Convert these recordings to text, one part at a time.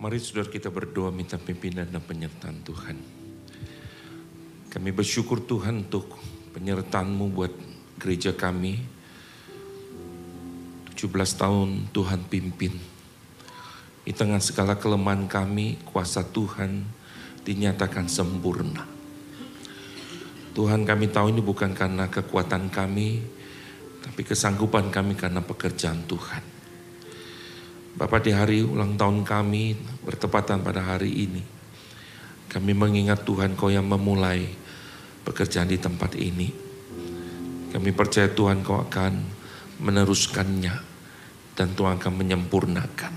Mari saudara kita berdoa minta pimpinan dan penyertaan Tuhan. Kami bersyukur Tuhan untuk penyertaan-Mu buat gereja kami. 17 tahun Tuhan pimpin. Di tengah segala kelemahan kami, kuasa Tuhan dinyatakan sempurna. Tuhan kami tahu ini bukan karena kekuatan kami, tapi kesanggupan kami karena pekerjaan Tuhan. Bapak di hari ulang tahun kami bertepatan pada hari ini. Kami mengingat Tuhan kau yang memulai pekerjaan di tempat ini. Kami percaya Tuhan kau akan meneruskannya dan Tuhan akan menyempurnakan.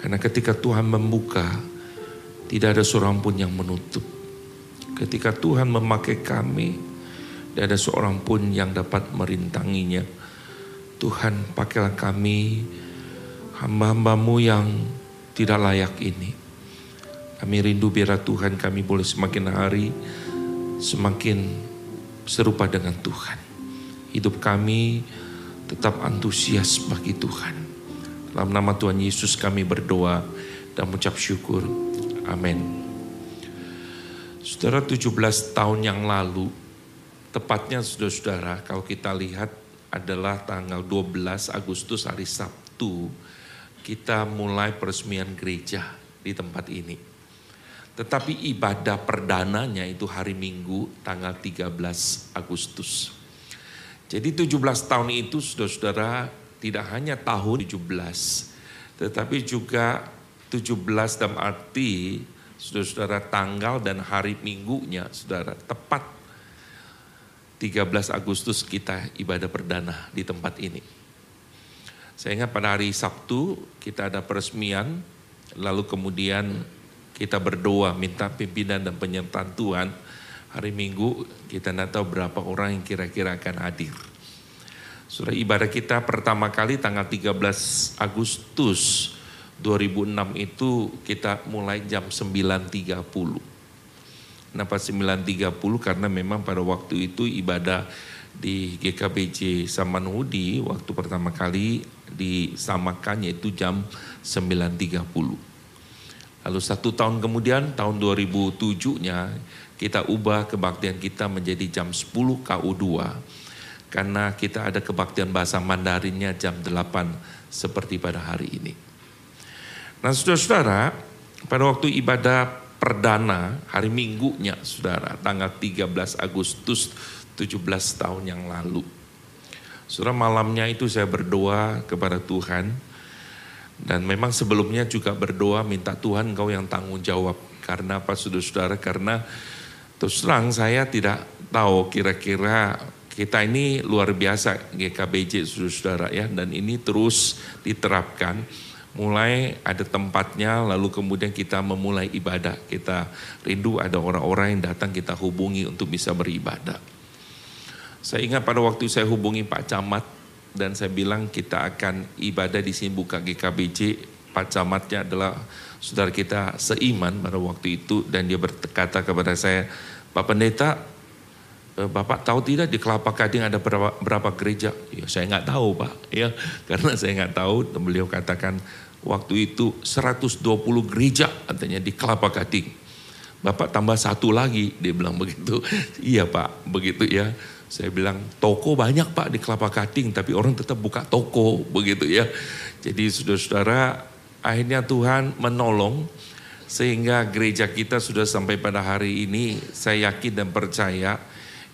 Karena ketika Tuhan membuka, tidak ada seorang pun yang menutup. Ketika Tuhan memakai kami, tidak ada seorang pun yang dapat merintanginya. Tuhan pakailah kami hamba-hambamu yang tidak layak ini. Kami rindu biar Tuhan kami boleh semakin hari semakin serupa dengan Tuhan. Hidup kami tetap antusias bagi Tuhan. Dalam nama Tuhan Yesus kami berdoa dan mengucap syukur. Amin. Saudara 17 tahun yang lalu, tepatnya saudara-saudara kalau kita lihat adalah tanggal 12 Agustus hari Sabtu kita mulai peresmian gereja di tempat ini. Tetapi ibadah perdananya itu hari Minggu tanggal 13 Agustus. Jadi 17 tahun itu saudara-saudara tidak hanya tahun 17, tetapi juga 17 dalam arti saudara-saudara tanggal dan hari minggunya saudara tepat 13 Agustus kita ibadah perdana di tempat ini. Saya ingat pada hari Sabtu kita ada peresmian, lalu kemudian kita berdoa minta pimpinan dan penyertaan Tuhan. Hari Minggu kita tidak tahu berapa orang yang kira-kira akan hadir. Surah ibadah kita pertama kali tanggal 13 Agustus 2006 itu kita mulai jam 9.30. Kenapa 9.30? Karena memang pada waktu itu ibadah di GKBJ Samanhudi waktu pertama kali disamakan yaitu jam 9.30. Lalu satu tahun kemudian tahun 2007-nya kita ubah kebaktian kita menjadi jam 10 KU2 karena kita ada kebaktian bahasa Mandarinnya jam 8 seperti pada hari ini. Nah saudara-saudara pada waktu ibadah perdana hari minggunya saudara tanggal 13 Agustus 17 tahun yang lalu. Surah malamnya itu saya berdoa kepada Tuhan. Dan memang sebelumnya juga berdoa minta Tuhan kau yang tanggung jawab. Karena apa saudara-saudara? Karena terus terang saya tidak tahu kira-kira kita ini luar biasa GKBJ saudara-saudara ya. Dan ini terus diterapkan mulai ada tempatnya lalu kemudian kita memulai ibadah kita rindu ada orang-orang yang datang kita hubungi untuk bisa beribadah saya ingat pada waktu saya hubungi Pak Camat dan saya bilang kita akan ibadah di sini buka GKBC. Pak Camatnya adalah saudara kita seiman pada waktu itu dan dia berkata kepada saya, Pak Pendeta, eh, Bapak tahu tidak di Kelapa Gading ada berapa, berapa gereja? Ya saya nggak tahu Pak, ya karena saya nggak tahu. Dan beliau katakan waktu itu 120 gereja katanya di Kelapa Gading. Bapak tambah satu lagi, dia bilang begitu. Iya Pak, begitu ya. Saya bilang toko banyak pak di Kelapa Gading tapi orang tetap buka toko begitu ya. Jadi saudara-saudara akhirnya Tuhan menolong sehingga gereja kita sudah sampai pada hari ini saya yakin dan percaya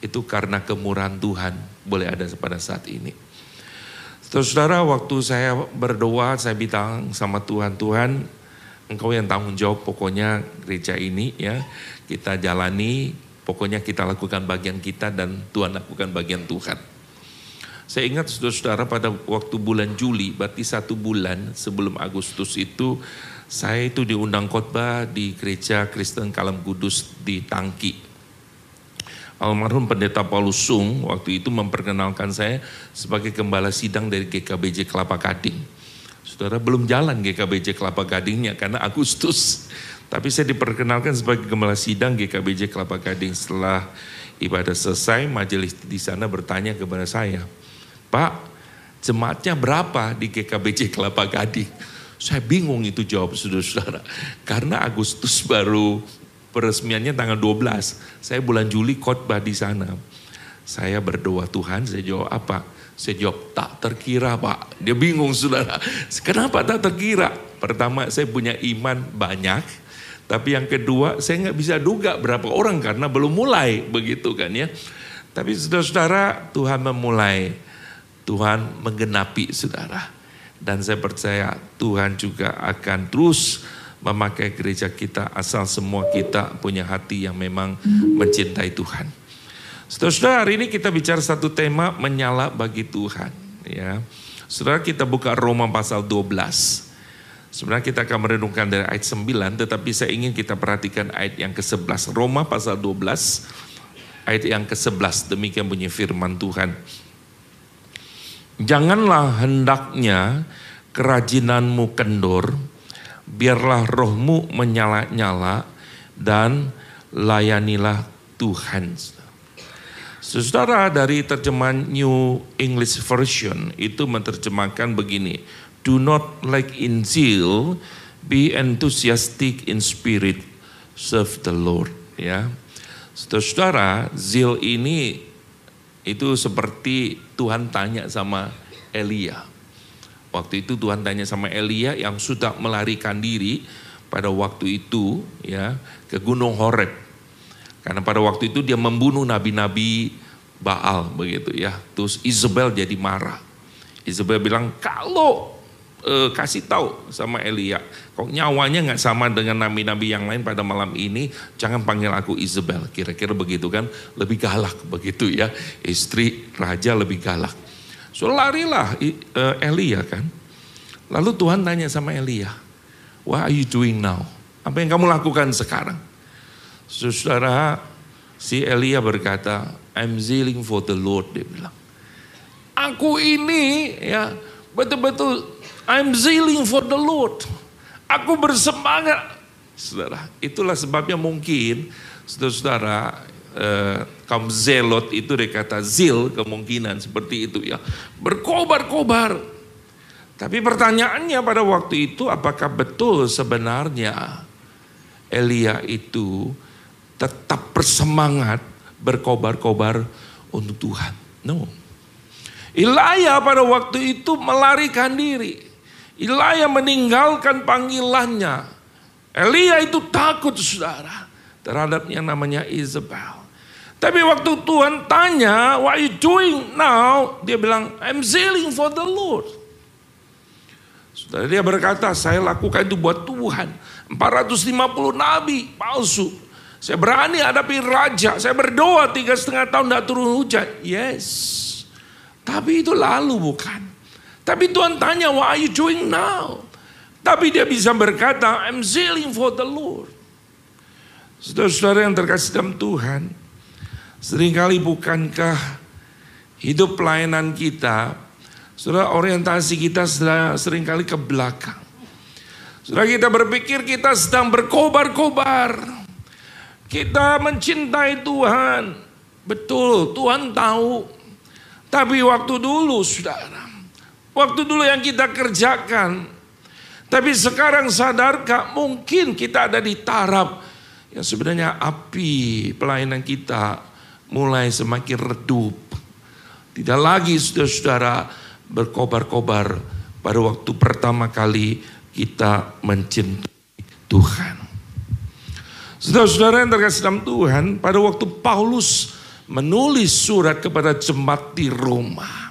itu karena kemurahan Tuhan boleh ada pada saat ini. Saudara waktu saya berdoa saya bilang sama Tuhan, Tuhan engkau yang tanggung jawab pokoknya gereja ini ya kita jalani Pokoknya kita lakukan bagian kita dan Tuhan lakukan bagian Tuhan. Saya ingat saudara-saudara pada waktu bulan Juli, berarti satu bulan sebelum Agustus itu, saya itu diundang khotbah di gereja Kristen Kalam Kudus di Tangki. Almarhum Pendeta Paulus Sung waktu itu memperkenalkan saya sebagai gembala sidang dari GKBJ Kelapa Gading. Saudara belum jalan GKBJ Kelapa Gadingnya karena Agustus. Tapi saya diperkenalkan sebagai gembala sidang GKBJ Kelapa Gading setelah ibadah selesai, majelis di sana bertanya kepada saya, Pak, jemaatnya berapa di GKBJ Kelapa Gading? Saya bingung itu jawab saudara-saudara. Karena Agustus baru peresmiannya tanggal 12. Saya bulan Juli khotbah di sana. Saya berdoa Tuhan, saya jawab apa? Saya jawab tak terkira pak. Dia bingung saudara. Kenapa tak terkira? Pertama saya punya iman banyak. Tapi yang kedua saya nggak bisa duga berapa orang karena belum mulai begitu kan ya. Tapi saudara-saudara Tuhan memulai. Tuhan menggenapi saudara. Dan saya percaya Tuhan juga akan terus memakai gereja kita asal semua kita punya hati yang memang mencintai Tuhan. Saudara, hari ini kita bicara satu tema menyala bagi Tuhan. Ya, Saudara kita buka Roma pasal 12. Sebenarnya kita akan merenungkan dari ayat 9, tetapi saya ingin kita perhatikan ayat yang ke-11. Roma pasal 12, ayat yang ke-11. Demikian bunyi firman Tuhan. Janganlah hendaknya kerajinanmu kendor, biarlah rohmu menyala-nyala dan layanilah Tuhan. Saudara dari terjemahan New English Version itu menerjemahkan begini, do not like in zeal, be enthusiastic in spirit, serve the Lord. Ya, saudara, zeal ini itu seperti Tuhan tanya sama Elia. Waktu itu Tuhan tanya sama Elia yang sudah melarikan diri pada waktu itu ya ke Gunung Horeb. Karena pada waktu itu dia membunuh nabi-nabi Baal begitu ya. Terus Isabel jadi marah. Isabel bilang kalau eh, kasih tahu sama Elia, kok nyawanya nggak sama dengan nabi-nabi yang lain pada malam ini, jangan panggil aku Isabel. Kira-kira begitu kan, lebih galak begitu ya. Istri raja lebih galak. So larilah uh, Elia kan. Lalu Tuhan tanya sama Elia, what are you doing now? Apa yang kamu lakukan sekarang? Saudara, si Elia berkata, I'm zealing for the Lord, dia bilang. Aku ini ya betul-betul I'm zealing for the Lord. Aku bersemangat. Saudara, itulah sebabnya mungkin saudara-saudara eh, kaum zelot itu dikata zil kemungkinan seperti itu ya. Berkobar-kobar. Tapi pertanyaannya pada waktu itu apakah betul sebenarnya Elia itu tetap bersemangat berkobar-kobar untuk Tuhan. No. Ilaya pada waktu itu melarikan diri. Ilaya meninggalkan panggilannya. Elia itu takut saudara terhadap yang namanya Isabel. Tapi waktu Tuhan tanya, what are you doing now? Dia bilang, I'm zealing for the Lord. Saudara dia berkata, saya lakukan itu buat Tuhan. 450 nabi palsu. Saya berani hadapi raja. Saya berdoa tiga setengah tahun tidak turun hujan. Yes. Tapi itu lalu bukan. Tapi Tuhan tanya, what are you doing now? Tapi dia bisa berkata, I'm zealing for the Lord. Saudara-saudara yang terkasih dalam Tuhan, sering kali bukankah hidup pelayanan kita, saudara orientasi kita sering kali ke belakang. Saudara kita berpikir kita sedang berkobar-kobar. Kita mencintai Tuhan. Betul, Tuhan tahu. Tapi waktu dulu, saudara. Waktu dulu yang kita kerjakan. Tapi sekarang sadarkah mungkin kita ada di taraf yang sebenarnya api pelayanan kita mulai semakin redup. Tidak lagi saudara-saudara berkobar-kobar pada waktu pertama kali kita mencintai Tuhan. Saudara-saudara yang terkasih dalam Tuhan, pada waktu Paulus menulis surat kepada jemaat di Roma.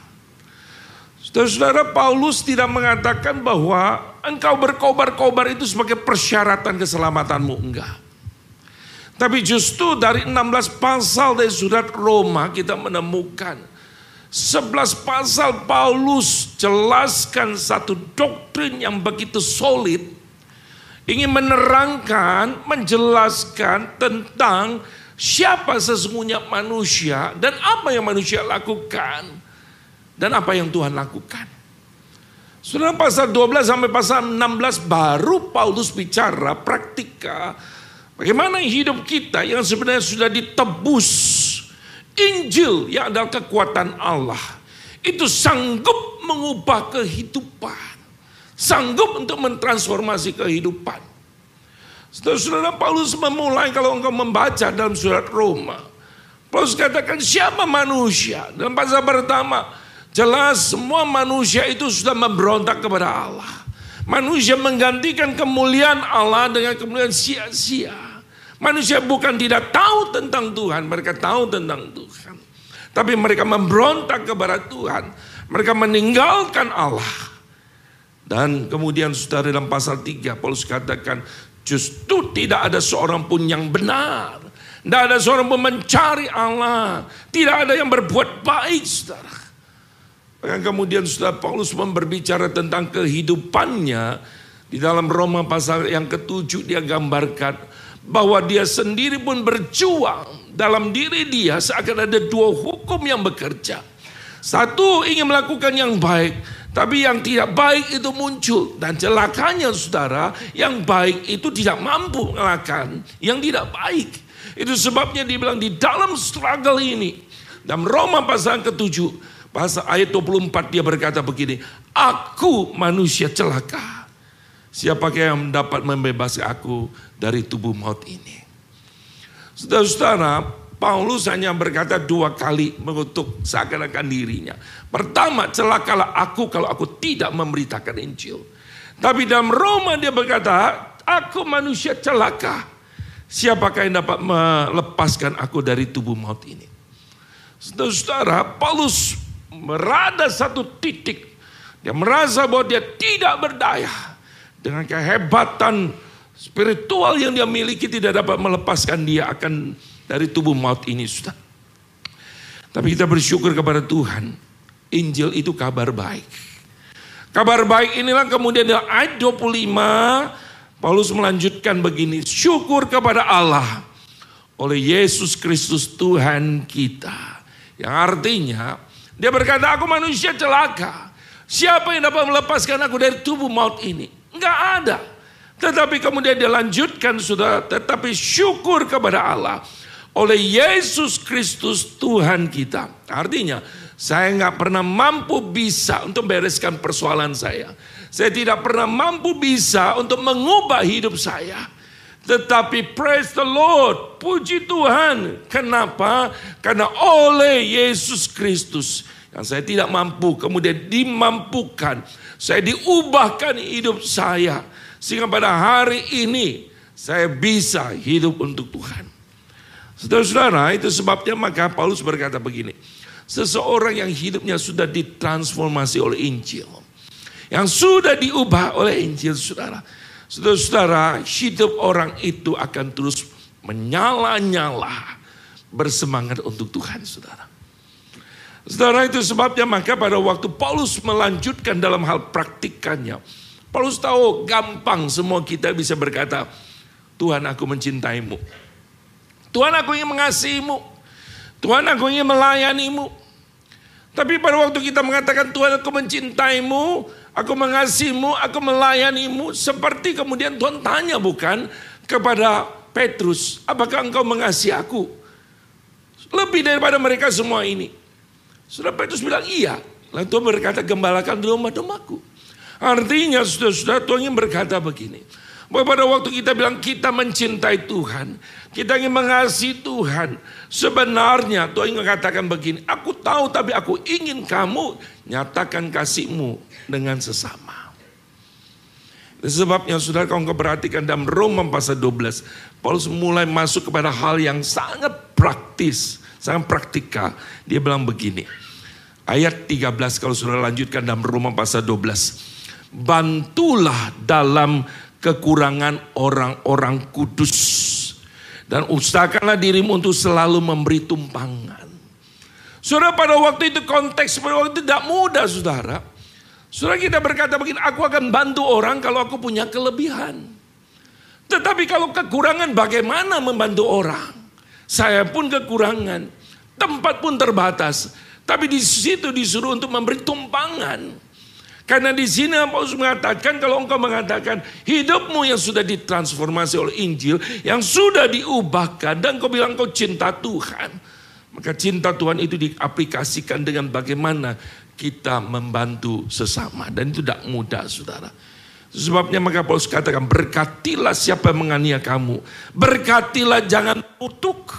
Saudara-saudara Paulus tidak mengatakan bahwa engkau berkobar-kobar itu sebagai persyaratan keselamatanmu. Enggak. Tapi justru dari 16 pasal dari surat Roma kita menemukan 11 pasal Paulus jelaskan satu doktrin yang begitu solid. Ingin menerangkan, menjelaskan tentang siapa sesungguhnya manusia dan apa yang manusia lakukan dan apa yang Tuhan lakukan. Saudara pasal 12 sampai pasal 16 baru Paulus bicara praktika bagaimana hidup kita yang sebenarnya sudah ditebus. Injil yang adalah kekuatan Allah itu sanggup mengubah kehidupan. sanggup untuk mentransformasi kehidupan. Saudara-saudara Paulus memulai kalau engkau membaca dalam surat Roma. Paulus katakan siapa manusia? Dalam pasal pertama jelas semua manusia itu sudah memberontak kepada Allah. Manusia menggantikan kemuliaan Allah dengan kemuliaan sia-sia. Manusia bukan tidak tahu tentang Tuhan, mereka tahu tentang Tuhan. Tapi mereka memberontak kepada Tuhan. Mereka meninggalkan Allah. Dan kemudian saudara dalam pasal 3 Paulus katakan justru tidak ada seorang pun yang benar. Tidak ada seorang pun mencari Allah. Tidak ada yang berbuat baik saudara. Kemudian saudara Paulus berbicara tentang kehidupannya. Di dalam Roma pasal yang ketujuh dia gambarkan bahwa dia sendiri pun berjuang dalam diri dia seakan ada dua hukum yang bekerja. Satu ingin melakukan yang baik, tapi yang tidak baik itu muncul. Dan celakanya saudara, yang baik itu tidak mampu melakukan yang tidak baik. Itu sebabnya dibilang di dalam struggle ini. Dalam Roma pasal ke-7, pasal ayat 24 dia berkata begini. Aku manusia celaka. Siapakah yang dapat membebaskan aku dari tubuh maut ini? Saudara-saudara, Paulus hanya berkata dua kali mengutuk seakan-akan dirinya. Pertama, celakalah aku kalau aku tidak memberitakan Injil. Tapi dalam Roma dia berkata, aku manusia celaka. Siapakah yang dapat melepaskan aku dari tubuh maut ini? Saudara-saudara, Paulus merada satu titik. Dia merasa bahwa dia tidak berdaya. Dengan kehebatan spiritual yang dia miliki tidak dapat melepaskan dia akan dari tubuh maut ini sudah. Tapi kita bersyukur kepada Tuhan. Injil itu kabar baik. Kabar baik inilah kemudian dalam ayat 25 Paulus melanjutkan begini. Syukur kepada Allah oleh Yesus Kristus Tuhan kita. Yang artinya dia berkata aku manusia celaka. Siapa yang dapat melepaskan aku dari tubuh maut ini? Enggak ada. Tetapi kemudian dia lanjutkan sudah. Tetapi syukur kepada Allah oleh Yesus Kristus Tuhan kita. Artinya, saya nggak pernah mampu bisa untuk bereskan persoalan saya. Saya tidak pernah mampu bisa untuk mengubah hidup saya. Tetapi praise the Lord, puji Tuhan. Kenapa? Karena oleh Yesus Kristus yang saya tidak mampu, kemudian dimampukan. Saya diubahkan hidup saya. Sehingga pada hari ini saya bisa hidup untuk Tuhan. Saudara-saudara, itu sebabnya maka Paulus berkata begini. Seseorang yang hidupnya sudah ditransformasi oleh Injil. Yang sudah diubah oleh Injil, saudara. Saudara-saudara, hidup orang itu akan terus menyala-nyala. Bersemangat untuk Tuhan, saudara. Saudara itu sebabnya maka pada waktu Paulus melanjutkan dalam hal praktikannya. Paulus tahu gampang semua kita bisa berkata, Tuhan aku mencintaimu. Tuhan aku ingin mengasihimu. Tuhan aku ingin melayanimu. Tapi pada waktu kita mengatakan Tuhan aku mencintaimu, aku mengasihimu, aku melayanimu. Seperti kemudian Tuhan tanya bukan kepada Petrus, apakah engkau mengasihi aku? Lebih daripada mereka semua ini. Sudah Petrus bilang iya. Lalu Tuhan berkata gembalakan domba-dombaku. Artinya sudah-sudah Tuhan ingin berkata begini. Bahwa pada waktu kita bilang kita mencintai Tuhan. Kita ingin mengasihi Tuhan. Sebenarnya Tuhan ingin mengatakan begini. Aku tahu tapi aku ingin kamu nyatakan kasihmu dengan sesama. Sebabnya saudara kalau engkau perhatikan dalam Roma pasal 12. Paulus mulai masuk kepada hal yang sangat praktis. Sangat praktikal. Dia bilang begini. Ayat 13 kalau saudara lanjutkan dalam Roma pasal 12. Bantulah dalam kekurangan orang-orang kudus dan usahakanlah dirimu untuk selalu memberi tumpangan. Saudara pada waktu itu konteks pada waktu itu tidak mudah saudara. Saudara kita berkata begini, aku akan bantu orang kalau aku punya kelebihan. Tetapi kalau kekurangan bagaimana membantu orang? Saya pun kekurangan, tempat pun terbatas. Tapi di situ disuruh untuk memberi tumpangan. Karena di sini Paulus mengatakan kalau engkau mengatakan hidupmu yang sudah ditransformasi oleh Injil, yang sudah diubahkan dan kau bilang kau cinta Tuhan. Maka cinta Tuhan itu diaplikasikan dengan bagaimana kita membantu sesama. Dan itu tidak mudah saudara. Sebabnya maka Paulus katakan berkatilah siapa yang menganiaya kamu. Berkatilah jangan kutuk.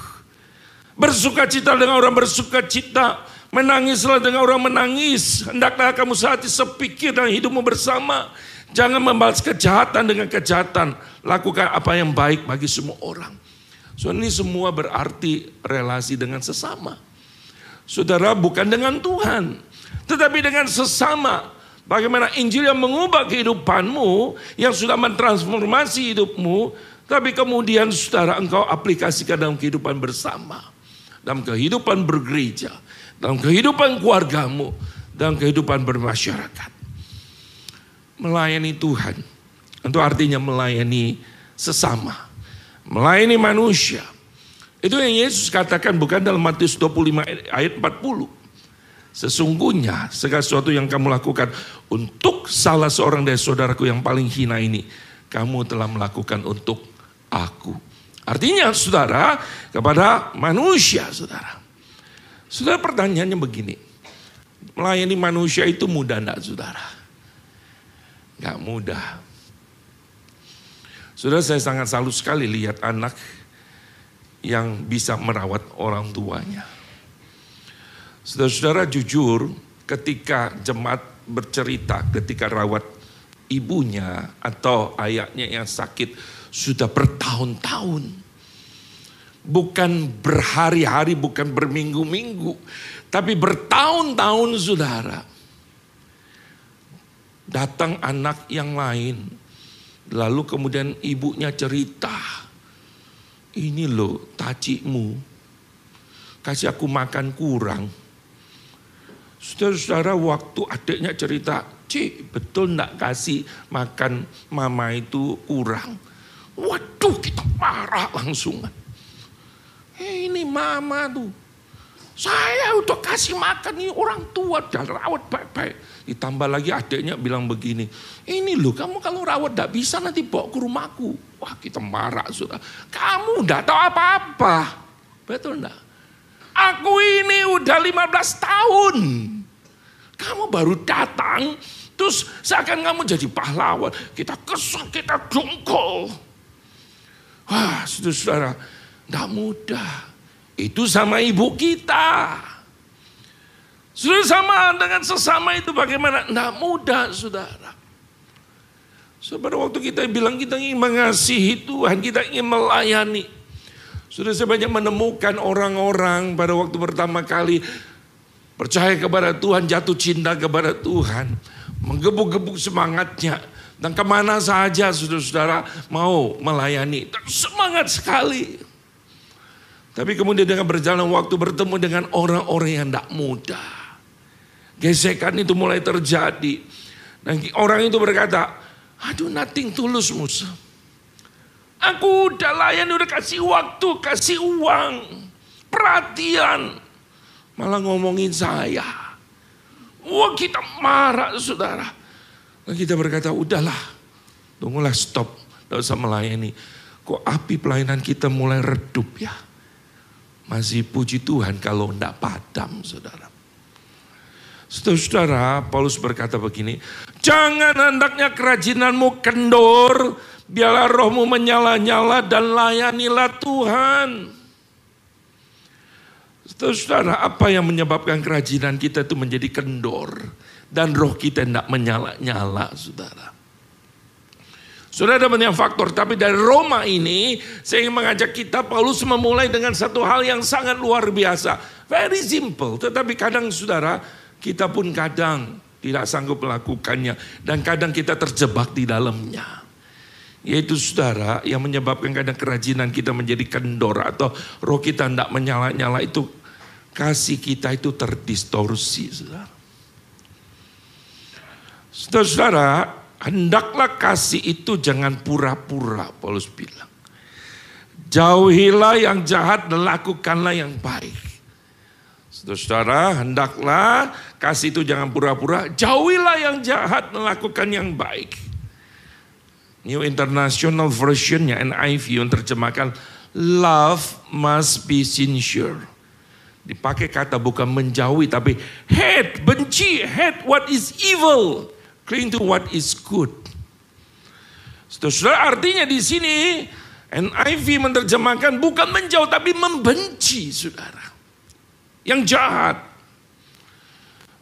Bersuka cita dengan orang bersuka cita. Menangislah dengan orang menangis. Hendaklah kamu saat sepikir dan hidupmu bersama. Jangan membalas kejahatan dengan kejahatan. Lakukan apa yang baik bagi semua orang. So ini semua berarti relasi dengan sesama. Saudara bukan dengan Tuhan. Tetapi dengan sesama. Bagaimana Injil yang mengubah kehidupanmu. Yang sudah mentransformasi hidupmu. Tapi kemudian saudara engkau aplikasikan dalam kehidupan bersama. Dalam kehidupan bergereja. Dalam kehidupan keluargamu. Dalam kehidupan bermasyarakat melayani Tuhan. Itu artinya melayani sesama. Melayani manusia. Itu yang Yesus katakan bukan dalam Matius 25 ayat 40. Sesungguhnya segala sesuatu yang kamu lakukan untuk salah seorang dari saudaraku yang paling hina ini. Kamu telah melakukan untuk aku. Artinya saudara kepada manusia saudara. Saudara pertanyaannya begini. Melayani manusia itu mudah enggak saudara? Gak mudah. Sudah saya sangat salut sekali lihat anak yang bisa merawat orang tuanya. Saudara-saudara jujur ketika jemaat bercerita ketika rawat ibunya atau ayahnya yang sakit sudah bertahun-tahun. Bukan berhari-hari, bukan berminggu-minggu. Tapi bertahun-tahun saudara datang anak yang lain. Lalu kemudian ibunya cerita, ini loh tacikmu, kasih aku makan kurang. Saudara-saudara waktu adiknya cerita, Cik betul ndak kasih makan mama itu kurang. Waduh kita marah langsung. Mama tuh saya udah kasih makan ini orang tua dan rawat baik-baik. Ditambah lagi adiknya bilang begini, ini loh kamu kalau rawat tidak bisa nanti bawa ke rumahku. Wah kita marah sudah. Kamu udah tahu apa-apa. Betul enggak? Aku ini udah 15 tahun. Kamu baru datang, terus seakan kamu jadi pahlawan. Kita kesal, kita dongkol. Wah, saudara-saudara, tidak mudah. Itu sama ibu kita. Sudah sama dengan sesama itu bagaimana? Tidak mudah saudara. Seperti waktu kita bilang kita ingin mengasihi Tuhan, kita ingin melayani. Sudah sebanyak menemukan orang-orang pada waktu pertama kali percaya kepada Tuhan, jatuh cinta kepada Tuhan. Menggebuk-gebuk semangatnya. Dan ke mana saja saudara-saudara mau melayani. Semangat sekali. Tapi kemudian dengan berjalan waktu bertemu dengan orang-orang yang tidak mudah. Gesekan itu mulai terjadi. Dan orang itu berkata, aduh nothing tulus Musa. Aku udah layan, udah kasih waktu, kasih uang, perhatian. Malah ngomongin saya. Wah kita marah saudara. Dan kita berkata, udahlah, tunggulah stop, tidak usah melayani. Kok api pelayanan kita mulai redup ya? Masih puji Tuhan kalau tidak padam saudara. Saudara, Paulus berkata begini, jangan hendaknya kerajinanmu kendor, biarlah rohmu menyala-nyala dan layanilah Tuhan. Saudara, apa yang menyebabkan kerajinan kita itu menjadi kendor dan roh kita tidak menyala-nyala, saudara? Sudah ada banyak faktor, tapi dari Roma ini saya ingin mengajak kita Paulus memulai dengan satu hal yang sangat luar biasa. Very simple, tetapi kadang saudara kita pun kadang tidak sanggup melakukannya dan kadang kita terjebak di dalamnya. Yaitu saudara yang menyebabkan kadang kerajinan kita menjadi kendor atau roh kita tidak menyala-nyala itu kasih kita itu terdistorsi saudara. Saudara-saudara, Hendaklah kasih itu jangan pura-pura, Paulus bilang. Jauhilah yang jahat dan lakukanlah yang baik. Saudara, hendaklah kasih itu jangan pura-pura. Jauhilah yang jahat dan lakukan yang baik. New International Versionnya NIV yang terjemahkan Love must be sincere. Dipakai kata bukan menjauhi tapi hate, benci, hate what is evil, cling to what is good. Saudara artinya di sini NIV menerjemahkan bukan menjauh tapi membenci saudara. Yang jahat.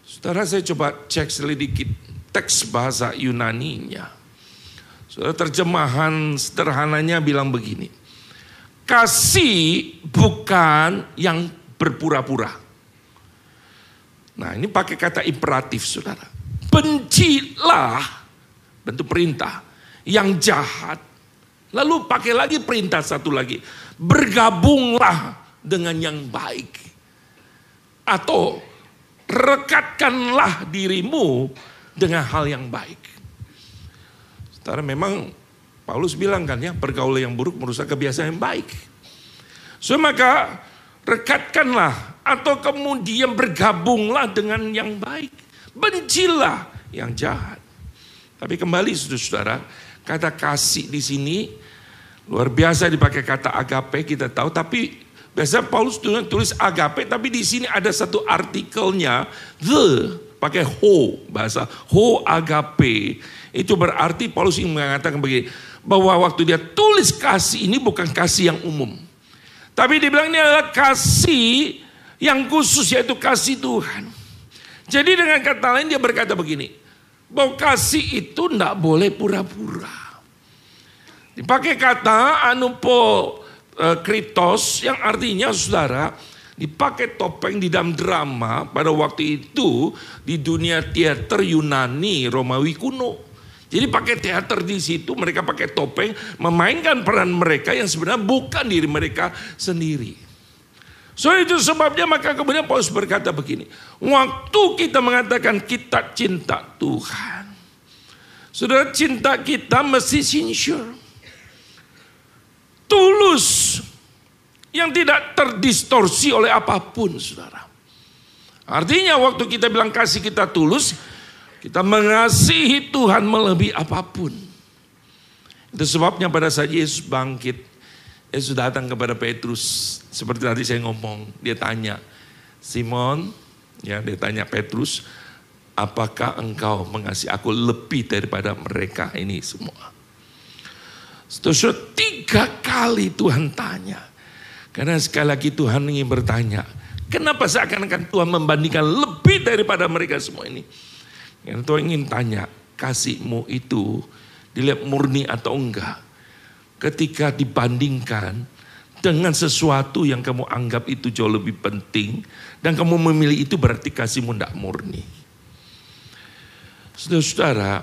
Saudara saya coba cek sedikit teks bahasa Yunani-nya. Saudara terjemahan sederhananya bilang begini. Kasih bukan yang berpura-pura. Nah ini pakai kata imperatif saudara. Bencilah bentuk perintah yang jahat. Lalu pakai lagi perintah satu lagi. Bergabunglah dengan yang baik. Atau rekatkanlah dirimu dengan hal yang baik. Saudara memang Paulus bilang kan ya, pergaulan yang buruk merusak kebiasaan yang baik. So maka rekatkanlah atau kemudian bergabunglah dengan yang baik. Bencilah yang jahat. Tapi kembali saudara-saudara, Kata kasih di sini luar biasa dipakai kata agape kita tahu. Tapi biasa Paulus tulis agape tapi di sini ada satu artikelnya the pakai ho bahasa ho agape. Itu berarti Paulus ingin mengatakan begini bahwa waktu dia tulis kasih ini bukan kasih yang umum. Tapi dia bilang ini adalah kasih yang khusus yaitu kasih Tuhan jadi dengan kata lain dia berkata begini bahwa kasih itu tidak boleh pura-pura. Dipakai kata anupo e, kritos yang artinya saudara dipakai topeng di dalam drama pada waktu itu di dunia teater Yunani Romawi kuno. Jadi pakai teater di situ mereka pakai topeng memainkan peran mereka yang sebenarnya bukan diri mereka sendiri. So itu sebabnya maka kemudian Paulus berkata begini. Waktu kita mengatakan kita cinta Tuhan. Saudara cinta kita mesti sincere. Tulus. Yang tidak terdistorsi oleh apa pun saudara. Artinya waktu kita bilang kasih kita tulus. Kita mengasihi Tuhan melebihi apa pun. Itu sebabnya pada saat Yesus bangkit. Yesus datang kepada Petrus seperti tadi saya ngomong, dia tanya, Simon, ya dia tanya Petrus, apakah engkau mengasihi aku lebih daripada mereka ini semua? Setelah tiga kali Tuhan tanya. Karena sekali lagi Tuhan ingin bertanya, kenapa seakan-akan Tuhan membandingkan lebih daripada mereka semua ini? Yang Tuhan ingin tanya, kasihmu itu dilihat murni atau enggak? Ketika dibandingkan dengan sesuatu yang kamu anggap itu jauh lebih penting dan kamu memilih itu berarti kasihmu tidak murni. Saudara-saudara,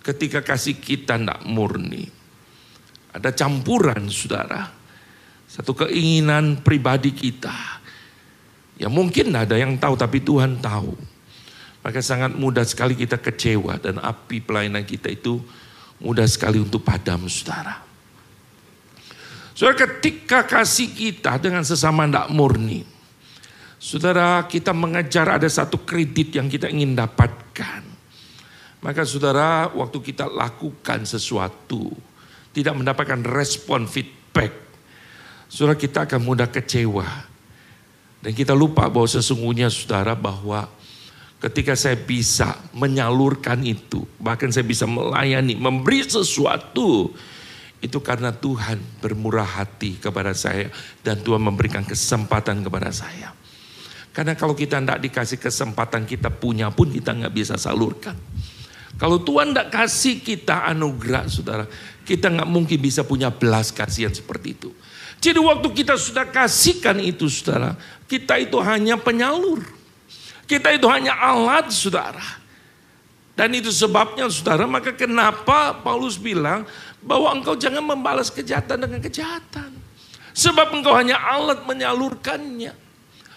ketika kasih kita tidak murni, ada campuran saudara. Satu keinginan pribadi kita. Ya mungkin ada yang tahu tapi Tuhan tahu. Maka sangat mudah sekali kita kecewa dan api pelayanan kita itu mudah sekali untuk padam saudara. Saudara ketika kasih kita dengan sesama tidak murni. Saudara kita mengejar ada satu kredit yang kita ingin dapatkan. Maka saudara waktu kita lakukan sesuatu. Tidak mendapatkan respon feedback. Saudara kita akan mudah kecewa. Dan kita lupa bahwa sesungguhnya saudara bahwa ketika saya bisa menyalurkan itu. Bahkan saya bisa melayani, memberi sesuatu itu karena Tuhan bermurah hati kepada saya dan Tuhan memberikan kesempatan kepada saya. Karena kalau kita tidak dikasih kesempatan kita punya pun kita nggak bisa salurkan. Kalau Tuhan tidak kasih kita anugerah saudara, kita nggak mungkin bisa punya belas kasihan seperti itu. Jadi waktu kita sudah kasihkan itu saudara, kita itu hanya penyalur. Kita itu hanya alat saudara. Dan itu sebabnya saudara, maka kenapa Paulus bilang bahwa engkau jangan membalas kejahatan dengan kejahatan. Sebab engkau hanya alat menyalurkannya.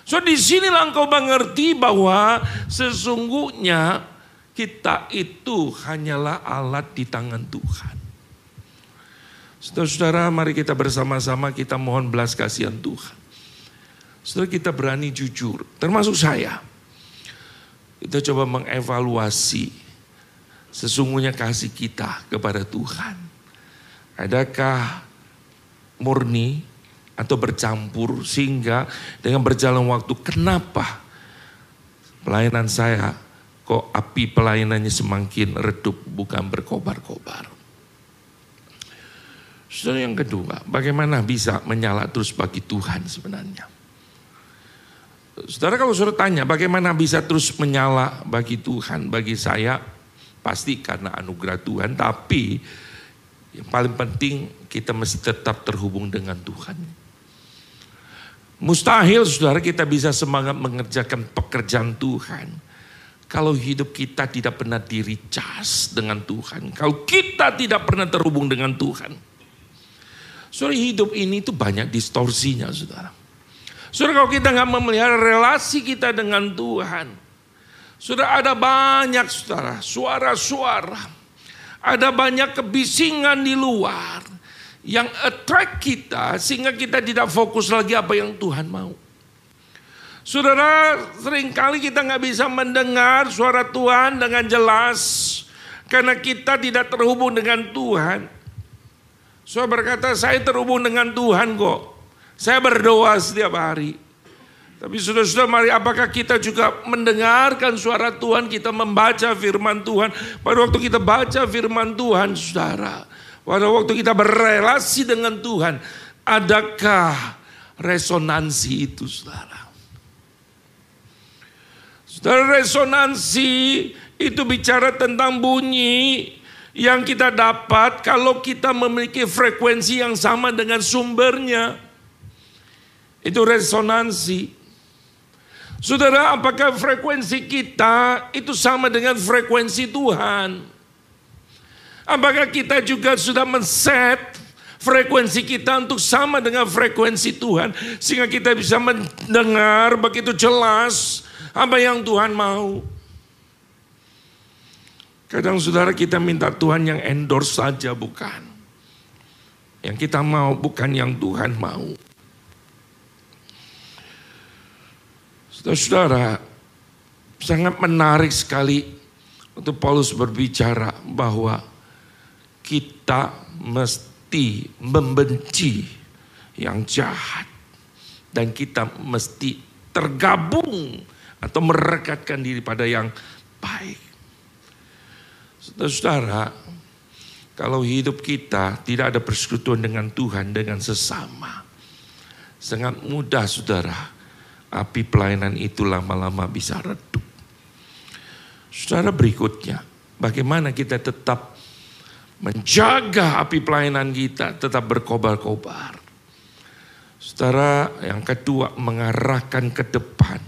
So di sinilah engkau mengerti bahwa sesungguhnya kita itu hanyalah alat di tangan Tuhan. Saudara-saudara mari kita bersama-sama kita mohon belas kasihan Tuhan. Saudara kita berani jujur, termasuk saya. Kita coba mengevaluasi sesungguhnya kasih kita kepada Tuhan. Adakah murni atau bercampur sehingga dengan berjalan waktu kenapa pelayanan saya kok api pelayanannya semakin redup bukan berkobar-kobar. Saudara yang kedua, bagaimana bisa menyala terus bagi Tuhan sebenarnya? Saudara kalau saudara tanya bagaimana bisa terus menyala bagi Tuhan, bagi saya pasti karena anugerah Tuhan, tapi yang paling penting kita mesti tetap terhubung dengan Tuhan. Mustahil saudara kita bisa semangat mengerjakan pekerjaan Tuhan kalau hidup kita tidak pernah diricas dengan Tuhan. Kalau kita tidak pernah terhubung dengan Tuhan. Saudara hidup ini itu banyak distorsinya saudara. Saudara kalau kita nggak memelihara relasi kita dengan Tuhan. Sudah ada banyak saudara, suara-suara. Ada banyak kebisingan di luar yang attract kita sehingga kita tidak fokus lagi apa yang Tuhan mau. Saudara, sering kali kita nggak bisa mendengar suara Tuhan dengan jelas karena kita tidak terhubung dengan Tuhan. Saudara berkata, saya terhubung dengan Tuhan kok. Saya berdoa setiap hari. Tapi sudah-sudah mari apakah kita juga mendengarkan suara Tuhan, kita membaca firman Tuhan. Pada waktu kita baca firman Tuhan, saudara. Pada waktu kita berrelasi dengan Tuhan, adakah resonansi itu saudara? Saudara resonansi itu bicara tentang bunyi yang kita dapat kalau kita memiliki frekuensi yang sama dengan sumbernya. Itu resonansi. Saudara, apakah frekuensi kita itu sama dengan frekuensi Tuhan? Apakah kita juga sudah men-set frekuensi kita untuk sama dengan frekuensi Tuhan sehingga kita bisa mendengar begitu jelas apa yang Tuhan mau. Kadang saudara kita minta Tuhan yang endorse saja bukan. Yang kita mau bukan yang Tuhan mau. Saudara-saudara, sangat menarik sekali untuk Paulus berbicara bahwa kita mesti membenci yang jahat dan kita mesti tergabung atau merekatkan diri pada yang baik. Saudara-saudara, kalau hidup kita tidak ada persekutuan dengan Tuhan, dengan sesama, sangat mudah saudara, api pelayanan itu lama-lama bisa redup. Saudara berikutnya, bagaimana kita tetap menjaga api pelayanan kita tetap berkobar-kobar. Saudara, yang kedua mengarahkan ke depan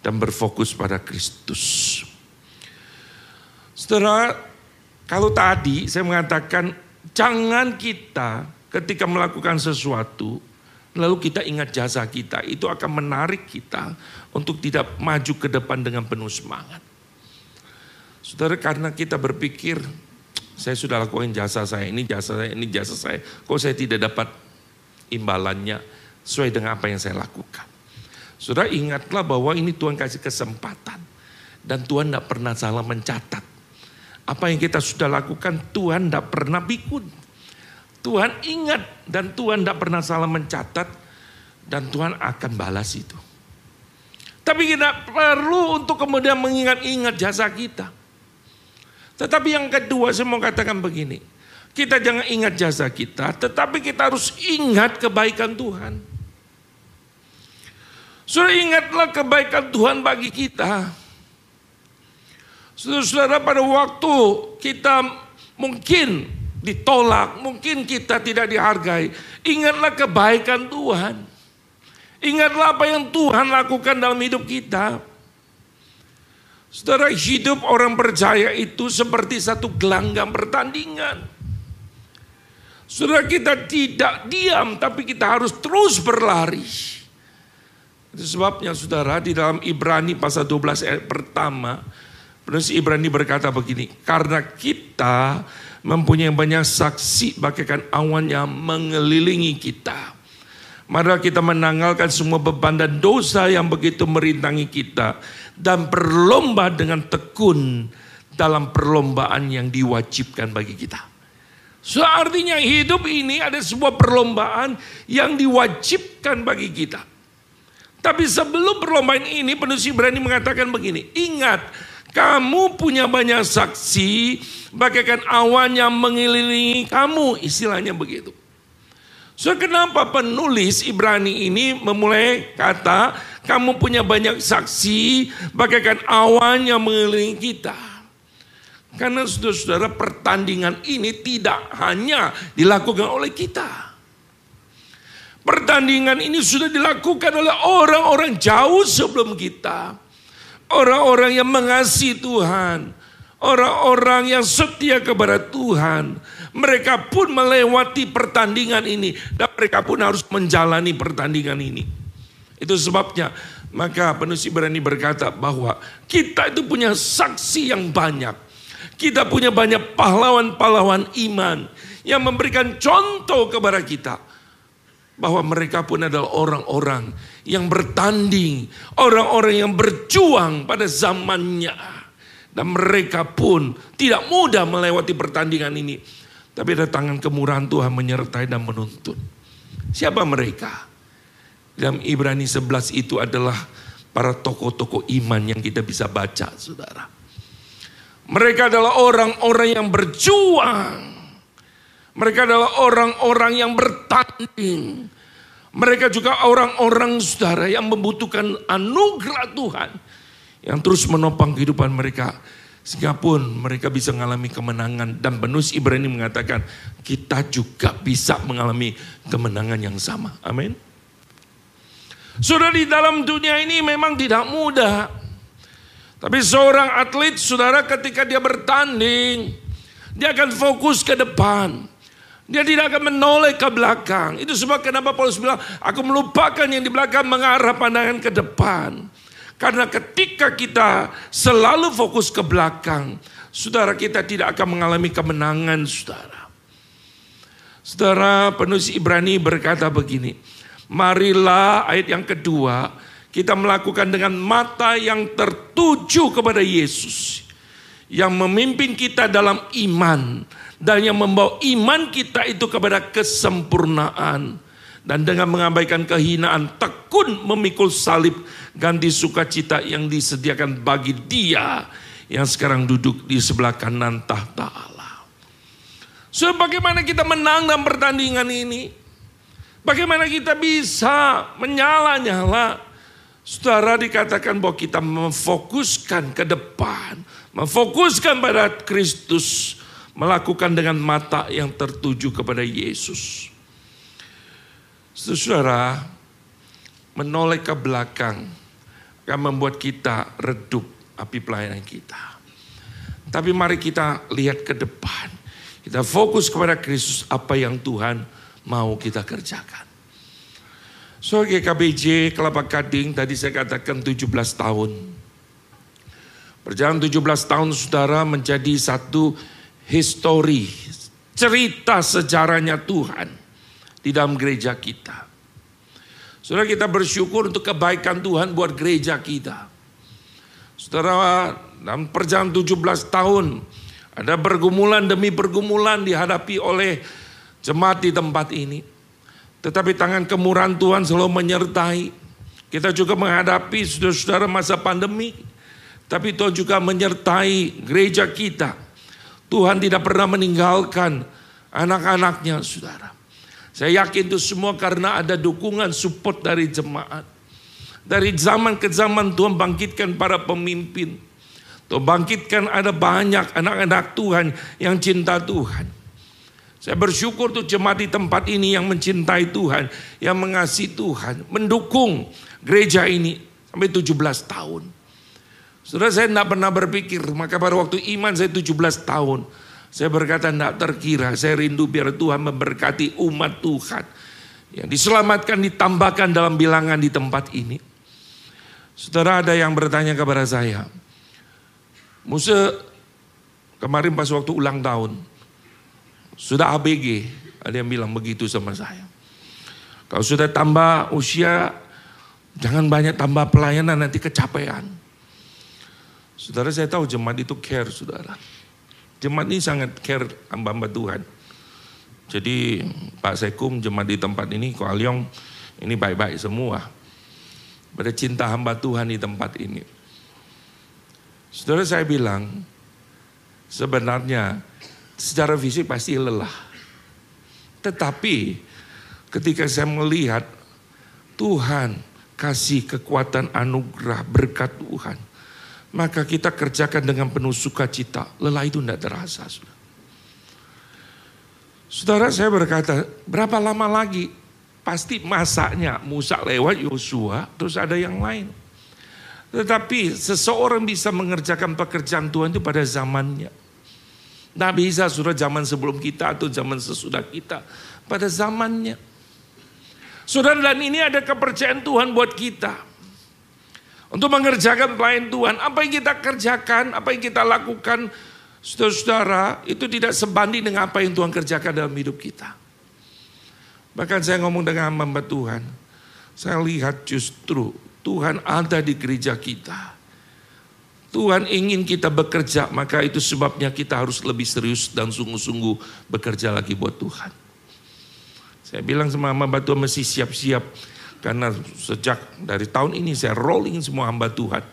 dan berfokus pada Kristus. Saudara, kalau tadi saya mengatakan jangan kita ketika melakukan sesuatu lalu kita ingat jasa kita, itu akan menarik kita untuk tidak maju ke depan dengan penuh semangat. Saudara, karena kita berpikir saya sudah lakukan jasa saya, ini jasa saya, ini jasa saya, kok saya tidak dapat imbalannya sesuai dengan apa yang saya lakukan. Saudara ingatlah bahwa ini Tuhan kasih kesempatan. Dan Tuhan tidak pernah salah mencatat. Apa yang kita sudah lakukan Tuhan tidak pernah pikun. Tuhan ingat dan Tuhan tidak pernah salah mencatat. Dan Tuhan akan balas itu. Tapi kita perlu untuk kemudian mengingat-ingat jasa kita. Tetapi yang kedua saya mau katakan begini. Kita jangan ingat jasa kita, tetapi kita harus ingat kebaikan Tuhan. Sudah ingatlah kebaikan Tuhan bagi kita. Saudara-saudara pada waktu kita mungkin ditolak, mungkin kita tidak dihargai. Ingatlah kebaikan Tuhan. Ingatlah apa yang Tuhan lakukan dalam hidup kita. Saudara hidup orang percaya itu seperti satu gelanggang pertandingan. Saudara kita tidak diam tapi kita harus terus berlari. Itu sebabnya saudara di dalam Ibrani pasal 12 ayat pertama. Penulis Ibrani berkata begini. Karena kita mempunyai banyak saksi bagaikan awan yang mengelilingi kita. Mari kita menanggalkan semua beban dan dosa yang begitu merintangi kita. Dan berlomba dengan tekun dalam perlombaan yang diwajibkan bagi kita. So artinya hidup ini ada sebuah perlombaan yang diwajibkan bagi kita. Tapi sebelum perlombaan ini penulis Ibrani mengatakan begini, ingat kamu punya banyak saksi bagaikan awan yang mengelilingi kamu, istilahnya begitu. So kenapa penulis Ibrani ini memulai kata kamu punya banyak saksi bagaikan awan yang mengelilingi kita. Karena saudara-saudara pertandingan ini tidak hanya dilakukan oleh kita. Pertandingan ini sudah dilakukan oleh orang-orang jauh sebelum kita. Orang-orang yang mengasihi Tuhan. Orang-orang yang setia kepada Tuhan. Mereka pun melewati pertandingan ini. Dan mereka pun harus menjalani pertandingan ini. Itu sebabnya maka penulis Ibrani berkata bahwa kita itu punya saksi yang banyak kita punya banyak pahlawan-pahlawan iman yang memberikan contoh kepada kita bahwa mereka pun adalah orang-orang yang bertanding, orang-orang yang berjuang pada zamannya. Dan mereka pun tidak mudah melewati pertandingan ini. Tapi ada tangan kemurahan Tuhan menyertai dan menuntun. Siapa mereka? Dalam Ibrani 11 itu adalah para tokoh-tokoh iman yang kita bisa baca, saudara. Mereka adalah orang-orang yang berjuang. Mereka adalah orang-orang yang bertanding. Mereka juga orang-orang saudara yang membutuhkan anugerah Tuhan. Yang terus menopang kehidupan mereka. Sehingga pun mereka bisa mengalami kemenangan. Dan penulis Ibrani mengatakan kita juga bisa mengalami kemenangan yang sama. Amin. Sudah di dalam dunia ini memang tidak mudah. Tapi seorang atlet, saudara ketika dia bertanding, dia akan fokus ke depan. Dia tidak akan menoleh ke belakang. Itu sebab kenapa Paulus bilang, aku melupakan yang di belakang mengarah pandangan ke depan. Karena ketika kita selalu fokus ke belakang, saudara kita tidak akan mengalami kemenangan, saudara. Saudara penulis Ibrani berkata begini, marilah ayat yang kedua, kita melakukan dengan mata yang tertuju kepada Yesus. Yang memimpin kita dalam iman. Dan yang membawa iman kita itu kepada kesempurnaan. Dan dengan mengabaikan kehinaan, tekun memikul salib ganti sukacita yang disediakan bagi dia yang sekarang duduk di sebelah kanan tahta Allah. So bagaimana kita menang dalam pertandingan ini? Bagaimana kita bisa menyala-nyala Saudara dikatakan bahwa kita memfokuskan ke depan, memfokuskan pada Kristus, melakukan dengan mata yang tertuju kepada Yesus. Saudara, menoleh ke belakang akan membuat kita redup api pelayanan kita. Tapi mari kita lihat ke depan. Kita fokus kepada Kristus apa yang Tuhan mau kita kerjakan. So GKBJ Kelapa Gading tadi saya katakan 17 tahun. Perjalanan 17 tahun saudara menjadi satu histori, cerita sejarahnya Tuhan di dalam gereja kita. Saudara kita bersyukur untuk kebaikan Tuhan buat gereja kita. Saudara dalam perjalanan 17 tahun ada pergumulan demi pergumulan dihadapi oleh jemaat di tempat ini. Tetapi tangan kemurahan Tuhan selalu menyertai. Kita juga menghadapi saudara-saudara masa pandemi. Tapi Tuhan juga menyertai gereja kita. Tuhan tidak pernah meninggalkan anak-anaknya saudara. Saya yakin itu semua karena ada dukungan support dari jemaat. Dari zaman ke zaman Tuhan bangkitkan para pemimpin. Tuhan bangkitkan ada banyak anak-anak Tuhan yang cinta Tuhan. Saya bersyukur tuh jemaat di tempat ini yang mencintai Tuhan, yang mengasihi Tuhan, mendukung gereja ini sampai 17 tahun. Saudara saya tidak pernah berpikir, maka pada waktu iman saya 17 tahun. Saya berkata tidak terkira, saya rindu biar Tuhan memberkati umat Tuhan. Yang diselamatkan, ditambahkan dalam bilangan di tempat ini. Saudara ada yang bertanya kepada saya, Musa kemarin pas waktu ulang tahun, sudah ABG, ada yang bilang begitu sama saya. Kalau sudah tambah usia, jangan banyak tambah pelayanan nanti kecapean. Saudara saya tahu jemaat itu care saudara. Jemaat ini sangat care hamba-hamba Tuhan. Jadi Pak Sekum jemaat di tempat ini, Ko Alyong ini baik-baik semua. Pada cinta hamba Tuhan di tempat ini. Saudara saya bilang, sebenarnya secara fisik pasti lelah. Tetapi ketika saya melihat Tuhan kasih kekuatan anugerah berkat Tuhan. Maka kita kerjakan dengan penuh sukacita. Lelah itu tidak terasa. Saudara. Saya berkata, berapa lama lagi? Pasti masaknya Musa lewat Yosua, terus ada yang lain. Tetapi seseorang bisa mengerjakan pekerjaan Tuhan itu pada zamannya. Tidak bisa sudah zaman sebelum kita atau zaman sesudah kita. Pada zamannya. Saudara dan ini ada kepercayaan Tuhan buat kita. Untuk mengerjakan pelayan Tuhan. Apa yang kita kerjakan, apa yang kita lakukan Saudara-saudara, itu tidak sebanding dengan apa yang Tuhan kerjakan dalam hidup kita. Bahkan saya ngomong dengan hamba Tuhan, saya lihat justru Tuhan ada di gereja kita. Tuhan ingin kita bekerja, maka itu sebabnya kita harus lebih serius dan sungguh-sungguh bekerja lagi buat Tuhan. Saya bilang sama hamba Tuhan mesti siap-siap, karena sejak dari tahun ini saya rolling semua hamba Tuhan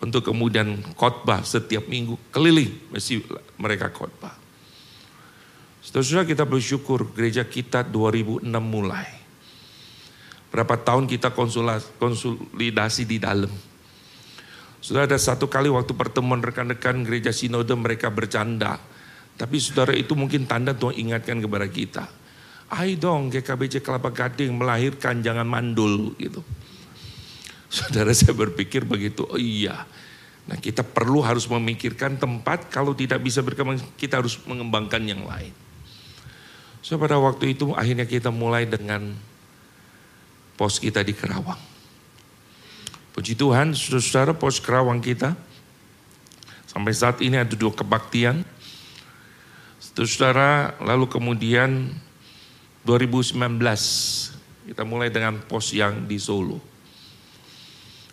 untuk kemudian khotbah setiap minggu keliling mesti mereka khotbah. Setelah kita bersyukur gereja kita 2006 mulai. Berapa tahun kita konsolidasi di dalam. Sudah ada satu kali waktu pertemuan rekan-rekan gereja sinode mereka bercanda. Tapi saudara itu mungkin tanda Tuhan ingatkan kepada kita. Ayo dong GKBC Kelapa Gading melahirkan jangan mandul gitu. Saudara saya berpikir begitu, oh iya. Nah kita perlu harus memikirkan tempat, kalau tidak bisa berkembang kita harus mengembangkan yang lain. So pada waktu itu akhirnya kita mulai dengan pos kita di Kerawang. Puji Tuhan, saudara-saudara pos Kerawang kita, sampai saat ini ada dua kebaktian. Saudara, lalu kemudian 2019 kita mulai dengan pos yang di Solo.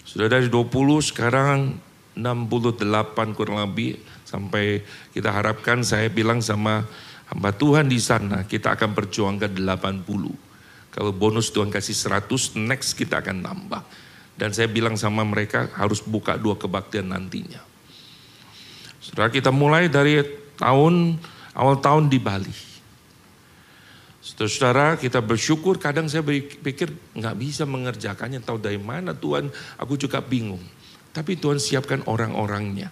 Sudah dari 20 sekarang 68 kurang lebih sampai kita harapkan saya bilang sama hamba Tuhan di sana kita akan berjuang ke 80. Kalau bonus Tuhan kasih 100 next kita akan nambah. Dan saya bilang sama mereka harus buka dua kebaktian nantinya. Setelah kita mulai dari tahun awal tahun di Bali. Saudara, kita bersyukur kadang saya berpikir nggak bisa mengerjakannya, tahu dari mana Tuhan, aku juga bingung. Tapi Tuhan siapkan orang-orangnya.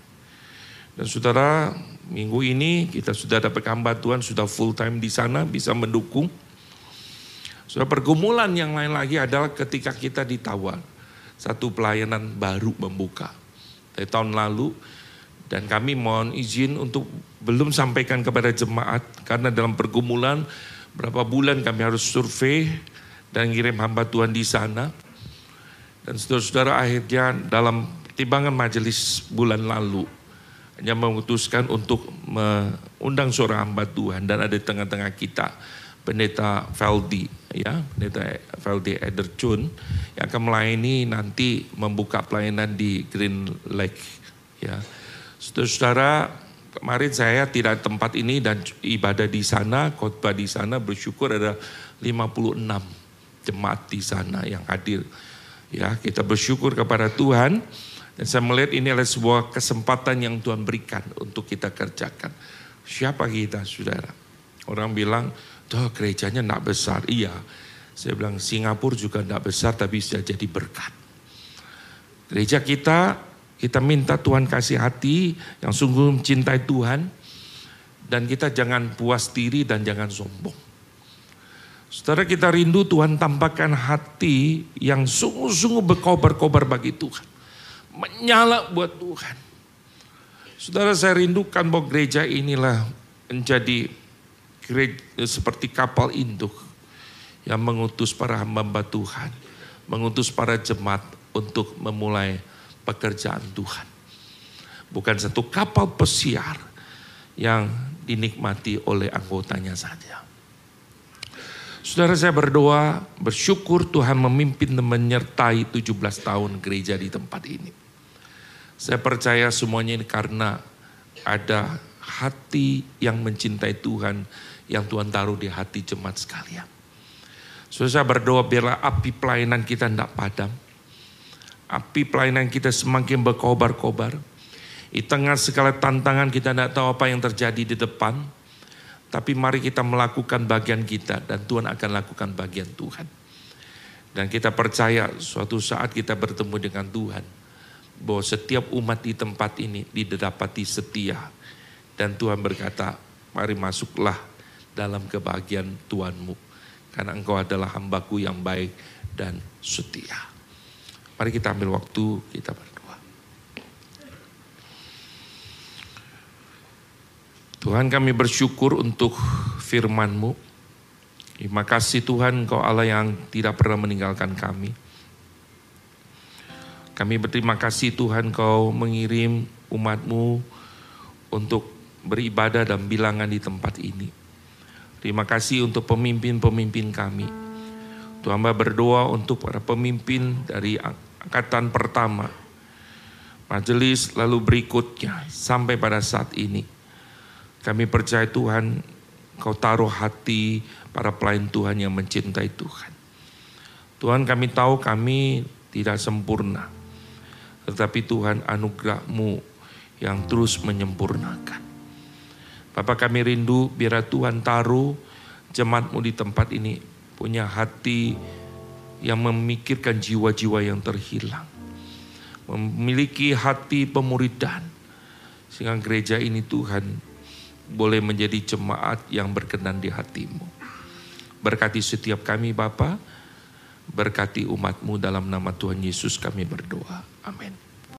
Dan saudara, minggu ini kita sudah dapat hamba Tuhan, sudah full time di sana, bisa mendukung. Sudah pergumulan yang lain lagi adalah ketika kita ditawar. Satu pelayanan baru membuka. Dari tahun lalu, dan kami mohon izin untuk belum sampaikan kepada jemaat, karena dalam pergumulan, Berapa bulan kami harus survei dan ngirim hamba Tuhan di sana. Dan saudara-saudara akhirnya dalam timbangan majelis bulan lalu hanya memutuskan untuk mengundang seorang hamba Tuhan dan ada di tengah-tengah kita pendeta Valdi ya pendeta Valdi Ederchun yang akan melayani nanti membuka pelayanan di Green Lake ya saudara-saudara Kemarin saya tidak tempat ini dan ibadah di sana, khotbah di sana bersyukur ada 56 jemaat di sana yang hadir. Ya, kita bersyukur kepada Tuhan dan saya melihat ini adalah sebuah kesempatan yang Tuhan berikan untuk kita kerjakan. Siapa kita, saudara? Orang bilang, tuh gerejanya tidak besar. Iya, saya bilang Singapura juga tidak besar tapi bisa jadi berkat. Gereja kita kita minta Tuhan kasih hati yang sungguh mencintai Tuhan. Dan kita jangan puas diri dan jangan sombong. Saudara kita rindu Tuhan tampakkan hati yang sungguh-sungguh berkobar-kobar bagi Tuhan. Menyala buat Tuhan. Saudara saya rindukan bahwa gereja inilah menjadi gereja, seperti kapal induk yang mengutus para hamba Tuhan, mengutus para jemaat untuk memulai pekerjaan Tuhan. Bukan satu kapal pesiar yang dinikmati oleh anggotanya saja. Saudara saya berdoa, bersyukur Tuhan memimpin dan menyertai 17 tahun gereja di tempat ini. Saya percaya semuanya ini karena ada hati yang mencintai Tuhan, yang Tuhan taruh di hati jemaat sekalian. Saudara saya berdoa biarlah api pelayanan kita tidak padam. Api pelayanan kita semakin berkobar-kobar. Di tengah segala tantangan kita tidak tahu apa yang terjadi di depan. Tapi mari kita melakukan bagian kita dan Tuhan akan lakukan bagian Tuhan. Dan kita percaya suatu saat kita bertemu dengan Tuhan. Bahwa setiap umat di tempat ini didapati setia. Dan Tuhan berkata, mari masuklah dalam kebahagiaan Tuhanmu. Karena engkau adalah hambaku yang baik dan setia. Mari kita ambil waktu, kita berdoa. Tuhan kami bersyukur untuk firman-Mu. Terima kasih Tuhan Engkau Allah yang tidak pernah meninggalkan kami. Kami berterima kasih Tuhan Kau mengirim umatmu untuk beribadah dan bilangan di tempat ini. Terima kasih untuk pemimpin-pemimpin kami. Tuhan berdoa untuk para pemimpin dari angkatan pertama, majelis lalu berikutnya sampai pada saat ini. Kami percaya Tuhan Kau taruh hati para pelayan Tuhan yang mencintai Tuhan. Tuhan kami tahu kami tidak sempurna. Tetapi Tuhan anugerahmu yang terus menyempurnakan. Bapak kami rindu biar Tuhan taruh jemaatmu di tempat ini punya hati yang memikirkan jiwa-jiwa yang terhilang. Memiliki hati pemuridan. Sehingga gereja ini Tuhan boleh menjadi jemaat yang berkenan di hatimu. Berkati setiap kami Bapa, berkati umatmu dalam nama Tuhan Yesus kami berdoa. Amin.